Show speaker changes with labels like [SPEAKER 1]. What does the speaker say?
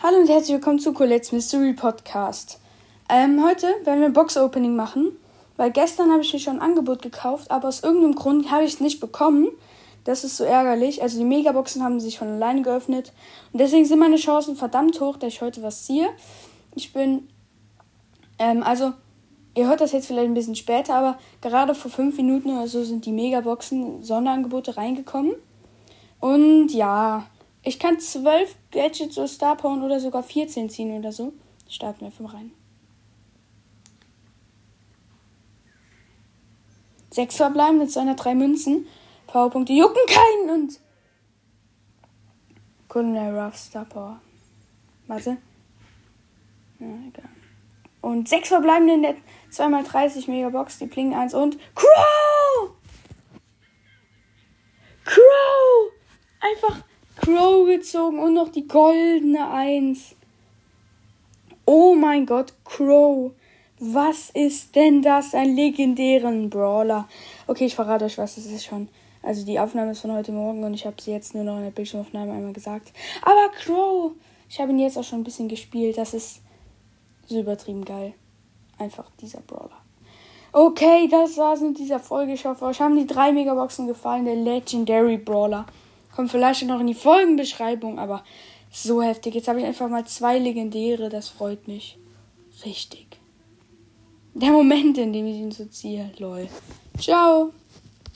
[SPEAKER 1] Hallo und herzlich willkommen zu Colette's Mystery Podcast. Ähm, heute werden wir ein Box-Opening machen, weil gestern habe ich mir schon ein Angebot gekauft, aber aus irgendeinem Grund habe ich es nicht bekommen. Das ist so ärgerlich. Also die Megaboxen haben sich von alleine geöffnet und deswegen sind meine Chancen verdammt hoch, dass ich heute was ziehe. Ich bin, ähm, also ihr hört das jetzt vielleicht ein bisschen später, aber gerade vor fünf Minuten oder so sind die Megaboxen Sonderangebote reingekommen. Und ja, ich kann 12 Gadgets oder Star Power oder sogar 14 ziehen oder so. Starten wir einfach rein. Sechs verbleiben mit 203 Münzen. Powerpunkte jucken keinen und. Colonel Ruff Star Power. Warte. Ja, egal. Und sechs verbleibende in der 2x30 Megabox, die Pling 1 und. Crow! Crow! Einfach Crow gezogen und noch die goldene Eins. Oh mein Gott, Crow. Was ist denn das? Ein legendären Brawler. Okay, ich verrate euch was, das ist schon. Also die Aufnahme ist von heute Morgen und ich habe sie jetzt nur noch in der Bildschirmaufnahme einmal gesagt. Aber Crow, ich habe ihn jetzt auch schon ein bisschen gespielt. Das ist so übertrieben geil. Einfach dieser Brawler. Okay, das war's mit dieser Folge. Ich hoffe, euch haben die drei Megaboxen gefallen. Der Legendary Brawler. Kommt vielleicht noch in die Folgenbeschreibung, aber so heftig. Jetzt habe ich einfach mal zwei legendäre, das freut mich. Richtig. Der Moment, in dem ich ihn so ziehe, lol. Ciao.